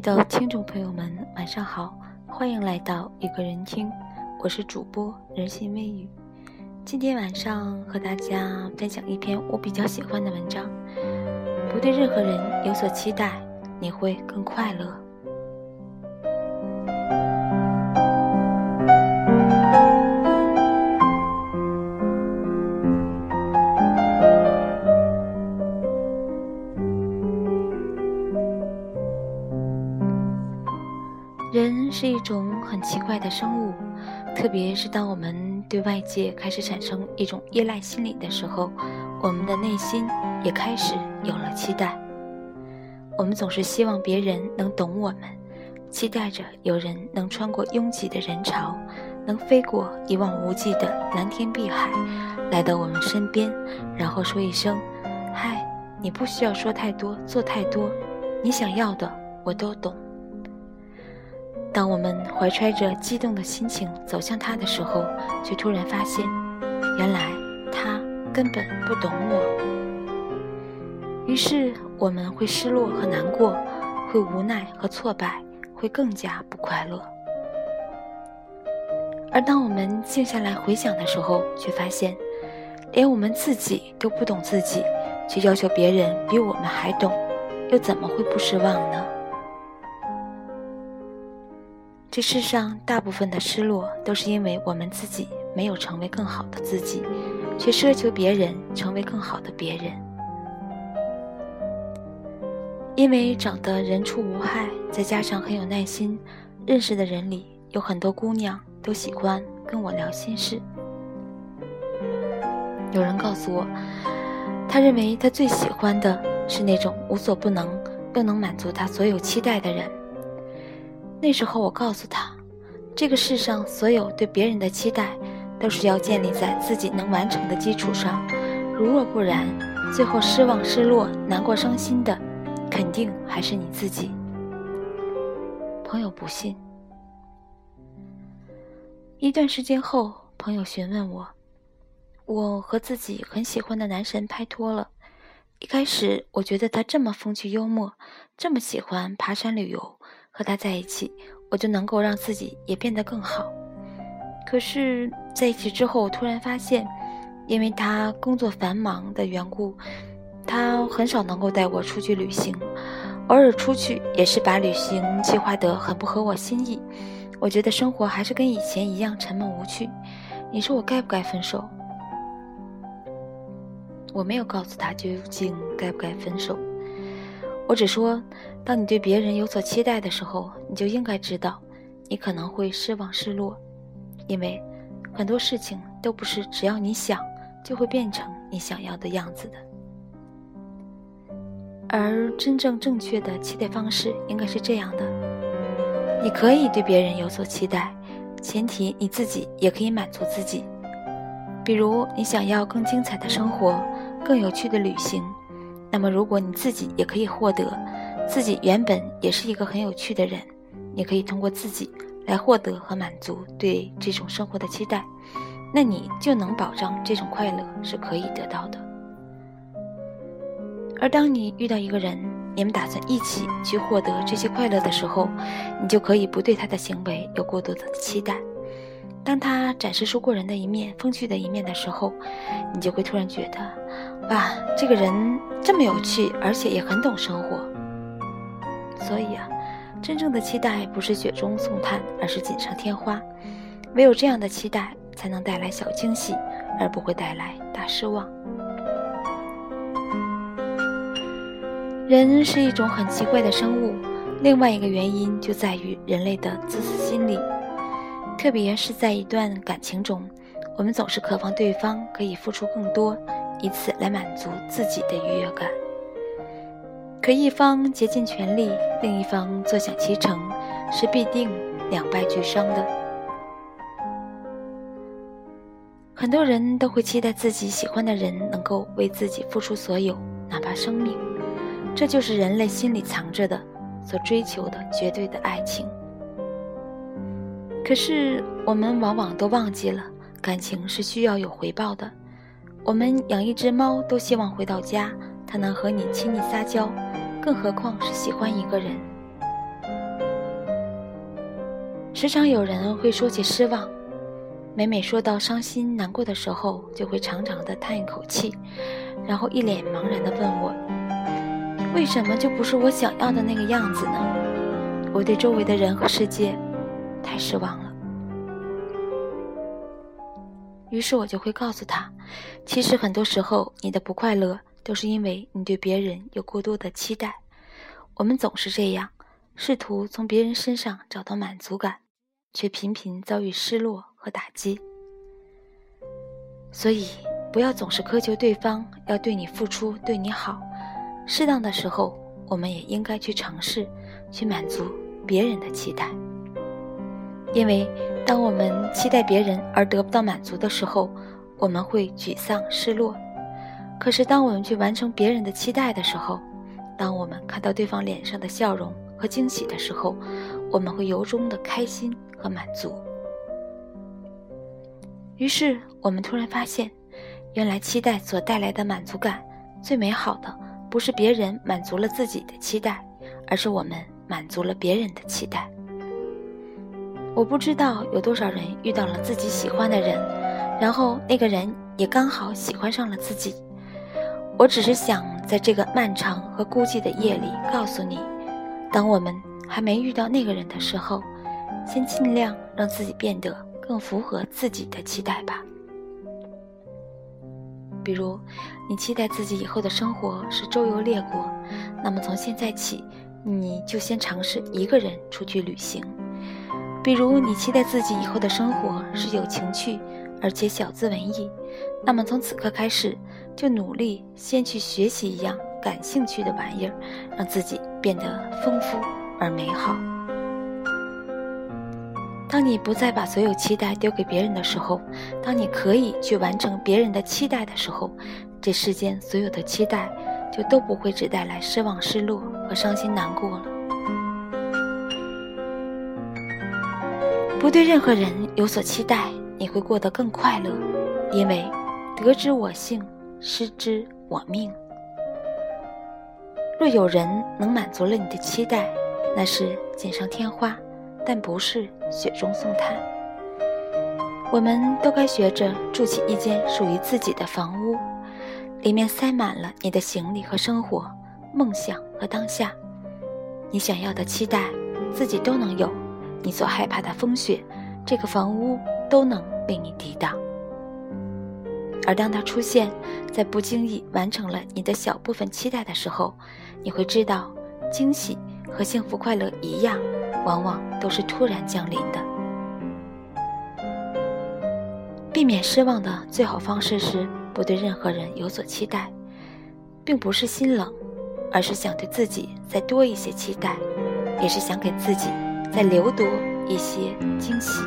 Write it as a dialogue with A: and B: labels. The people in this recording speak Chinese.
A: 的听众朋友们，晚上好，欢迎来到一个人听，我是主播人心微雨。今天晚上和大家分享一篇我比较喜欢的文章。不对任何人有所期待，你会更快乐。奇怪的生物，特别是当我们对外界开始产生一种依赖心理的时候，我们的内心也开始有了期待。我们总是希望别人能懂我们，期待着有人能穿过拥挤的人潮，能飞过一望无际的蓝天碧海，来到我们身边，然后说一声：“嗨，你不需要说太多，做太多，你想要的我都懂。”当我们怀揣着激动的心情走向他的时候，却突然发现，原来他根本不懂我。于是我们会失落和难过，会无奈和挫败，会更加不快乐。而当我们静下来回想的时候，却发现，连我们自己都不懂自己，却要求别人比我们还懂，又怎么会不失望呢？这世上大部分的失落，都是因为我们自己没有成为更好的自己，却奢求别人成为更好的别人。因为长得人畜无害，再加上很有耐心，认识的人里有很多姑娘都喜欢跟我聊心事。有人告诉我，他认为他最喜欢的是那种无所不能又能满足他所有期待的人。那时候，我告诉他，这个世上所有对别人的期待，都是要建立在自己能完成的基础上。如若不然，最后失望、失落、难过、伤心的，肯定还是你自己。朋友不信。一段时间后，朋友询问我，我和自己很喜欢的男神拍拖了。一开始，我觉得他这么风趣幽默，这么喜欢爬山旅游。和他在一起，我就能够让自己也变得更好。可是，在一起之后，我突然发现，因为他工作繁忙的缘故，他很少能够带我出去旅行，偶尔出去也是把旅行计划得很不合我心意。我觉得生活还是跟以前一样沉闷无趣。你说我该不该分手？我没有告诉他究竟该不该分手。我只说，当你对别人有所期待的时候，你就应该知道，你可能会失望失落，因为很多事情都不是只要你想就会变成你想要的样子的。而真正正确的期待方式应该是这样的：你可以对别人有所期待，前提你自己也可以满足自己。比如，你想要更精彩的生活，更有趣的旅行。那么，如果你自己也可以获得，自己原本也是一个很有趣的人，你可以通过自己来获得和满足对这种生活的期待，那你就能保障这种快乐是可以得到的。而当你遇到一个人，你们打算一起去获得这些快乐的时候，你就可以不对他的行为有过多的期待。当他展示出过人的一面、风趣的一面的时候，你就会突然觉得，哇，这个人这么有趣，而且也很懂生活。所以啊，真正的期待不是雪中送炭，而是锦上添花。唯有这样的期待，才能带来小惊喜，而不会带来大失望。人是一种很奇怪的生物，另外一个原因就在于人类的自私心理。特别是在一段感情中，我们总是渴望对方可以付出更多，以此来满足自己的愉悦感。可一方竭尽全力，另一方坐享其成，是必定两败俱伤的。很多人都会期待自己喜欢的人能够为自己付出所有，哪怕生命。这就是人类心里藏着的，所追求的绝对的爱情。可是我们往往都忘记了，感情是需要有回报的。我们养一只猫，都希望回到家，它能和你亲昵撒娇，更何况是喜欢一个人。时常有人会说起失望，每每说到伤心难过的时候，就会长长的叹一口气，然后一脸茫然的问我：“为什么就不是我想要的那个样子呢？”我对周围的人和世界太失望了。于是我就会告诉他，其实很多时候你的不快乐都是因为你对别人有过多的期待。我们总是这样。试图从别人身上找到满足感，却频频遭遇失落和打击。所以，不要总是苛求对方要对你付出、对你好。适当的时候，我们也应该去尝试，去满足别人的期待。因为，当我们期待别人而得不到满足的时候，我们会沮丧、失落。可是，当我们去完成别人的期待的时候，当我们看到对方脸上的笑容，和惊喜的时候，我们会由衷的开心和满足。于是，我们突然发现，原来期待所带来的满足感，最美好的不是别人满足了自己的期待，而是我们满足了别人的期待。我不知道有多少人遇到了自己喜欢的人，然后那个人也刚好喜欢上了自己。我只是想在这个漫长和孤寂的夜里告诉你。当我们还没遇到那个人的时候，先尽量让自己变得更符合自己的期待吧。比如，你期待自己以后的生活是周游列国，那么从现在起，你就先尝试一个人出去旅行。比如，你期待自己以后的生活是有情趣，而且小资文艺，那么从此刻开始，就努力先去学习一样。感兴趣的玩意儿，让自己变得丰富而美好。当你不再把所有期待丢给别人的时候，当你可以去完成别人的期待的时候，这世间所有的期待就都不会只带来失望、失落和伤心难过了。不对任何人有所期待，你会过得更快乐，因为得之我幸，失之我命。若有人能满足了你的期待，那是锦上添花，但不是雪中送炭。我们都该学着筑起一间属于自己的房屋，里面塞满了你的行李和生活、梦想和当下。你想要的期待，自己都能有；你所害怕的风雪，这个房屋都能为你抵挡。而当它出现在不经意完成了你的小部分期待的时候，你会知道，惊喜和幸福快乐一样，往往都是突然降临的。避免失望的最好方式是不对任何人有所期待，并不是心冷，而是想对自己再多一些期待，也是想给自己再留多一些惊喜。